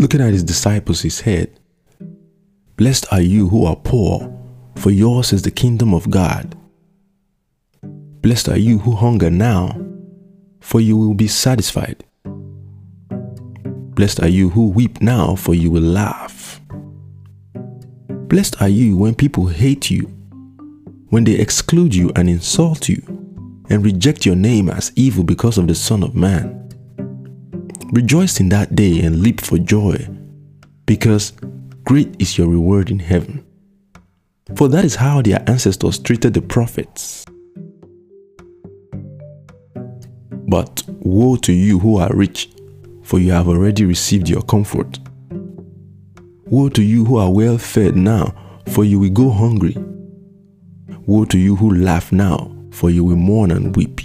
Looking at his disciples, he said, Blessed are you who are poor, for yours is the kingdom of God. Blessed are you who hunger now, for you will be satisfied. Blessed are you who weep now, for you will laugh. Blessed are you when people hate you, when they exclude you and insult you, and reject your name as evil because of the Son of Man. Rejoice in that day and leap for joy, because great is your reward in heaven. For that is how their ancestors treated the prophets. But woe to you who are rich, for you have already received your comfort. Woe to you who are well fed now, for you will go hungry. Woe to you who laugh now, for you will mourn and weep.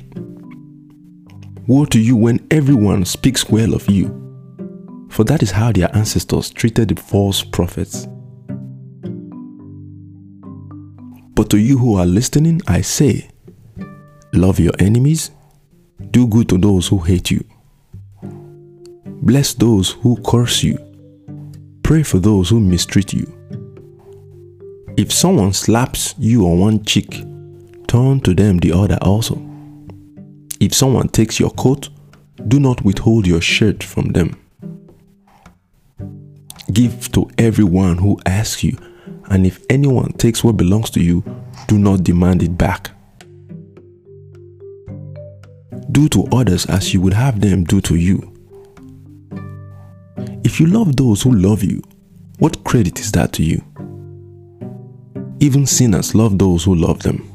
Woe to you when everyone speaks well of you, for that is how their ancestors treated the false prophets. But to you who are listening, I say, love your enemies, do good to those who hate you, bless those who curse you, pray for those who mistreat you. If someone slaps you on one cheek, turn to them the other also. If someone takes your coat, do not withhold your shirt from them. Give to everyone who asks you, and if anyone takes what belongs to you, do not demand it back. Do to others as you would have them do to you. If you love those who love you, what credit is that to you? Even sinners love those who love them.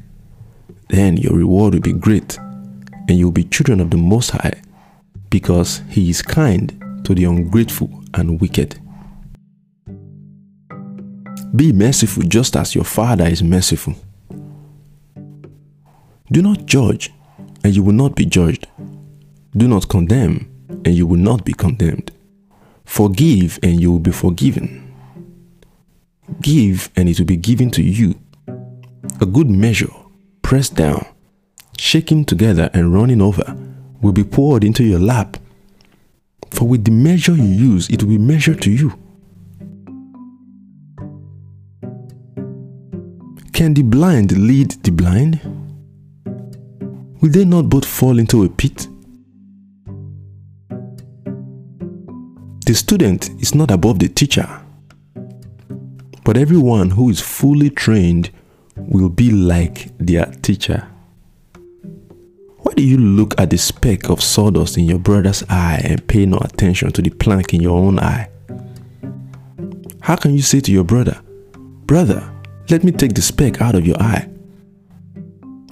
then your reward will be great and you'll be children of the Most High because He is kind to the ungrateful and wicked. Be merciful just as your Father is merciful. Do not judge, and you will not be judged. Do not condemn, and you will not be condemned. Forgive, and you will be forgiven. Give, and it will be given to you. A good measure, pressed down, shaking together, and running over, will be poured into your lap. For with the measure you use, it will be measured to you. Can the blind lead the blind? Will they not both fall into a pit? The student is not above the teacher, but everyone who is fully trained will be like their teacher. Why do you look at the speck of sawdust in your brother's eye and pay no attention to the plank in your own eye? How can you say to your brother, Brother, let me take the speck out of your eye,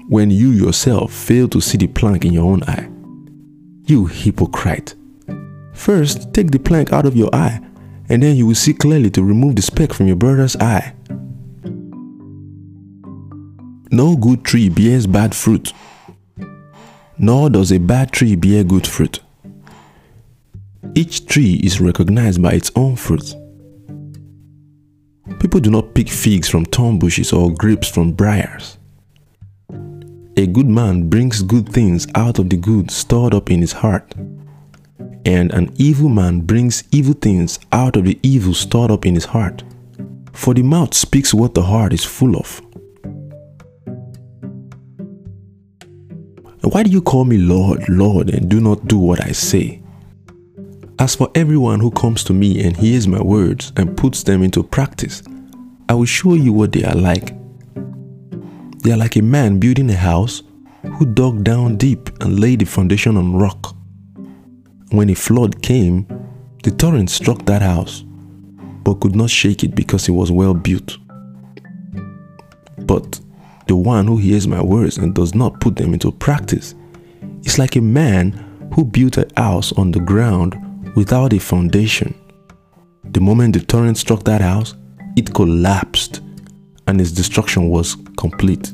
when you yourself fail to see the plank in your own eye? You hypocrite. First, take the plank out of your eye, and then you will see clearly to remove the speck from your brother's eye. No good tree bears bad fruit, nor does a bad tree bear good fruit. Each tree is recognized by its own fruit. People do not pick figs from thorn bushes or grapes from briars. A good man brings good things out of the good stored up in his heart, and an evil man brings evil things out of the evil stored up in his heart. For the mouth speaks what the heart is full of. Why do you call me Lord, Lord, and do not do what I say? As for everyone who comes to me and hears my words and puts them into practice, I will show you what they are like. They are like a man building a house who dug down deep and laid the foundation on rock. When a flood came, the torrent struck that house, but could not shake it because it was well built. But the one who hears my words and does not put them into practice is like a man who built a house on the ground without a foundation. The moment the torrent struck that house, it collapsed and its destruction was complete.